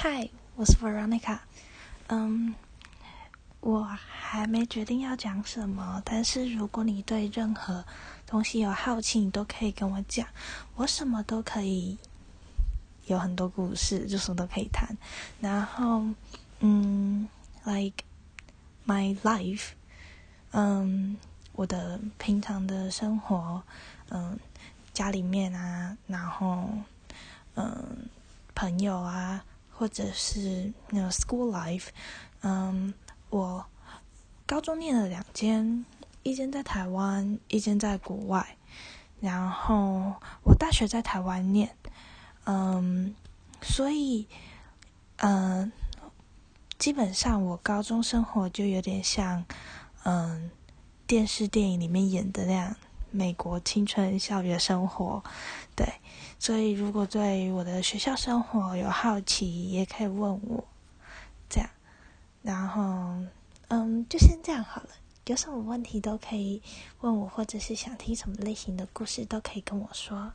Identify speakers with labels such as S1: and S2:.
S1: 嗨，我是 Veronica。嗯，我还没决定要讲什么，但是如果你对任何东西有好奇，你都可以跟我讲，我什么都可以，有很多故事，就什么都可以谈。然后，嗯，like my life，嗯，我的平常的生活，嗯，家里面啊，然后，嗯，朋友啊。或者是那个 school life，嗯，我高中念了两间，一间在台湾，一间在国外。然后我大学在台湾念，嗯，所以，嗯，基本上我高中生活就有点像，嗯，电视电影里面演的那样。美国青春校园生活，对，所以如果对我的学校生活有好奇，也可以问我，这样，然后，嗯，就先这样好了。有什么问题都可以问我，或者是想听什么类型的故事，都可以跟我说。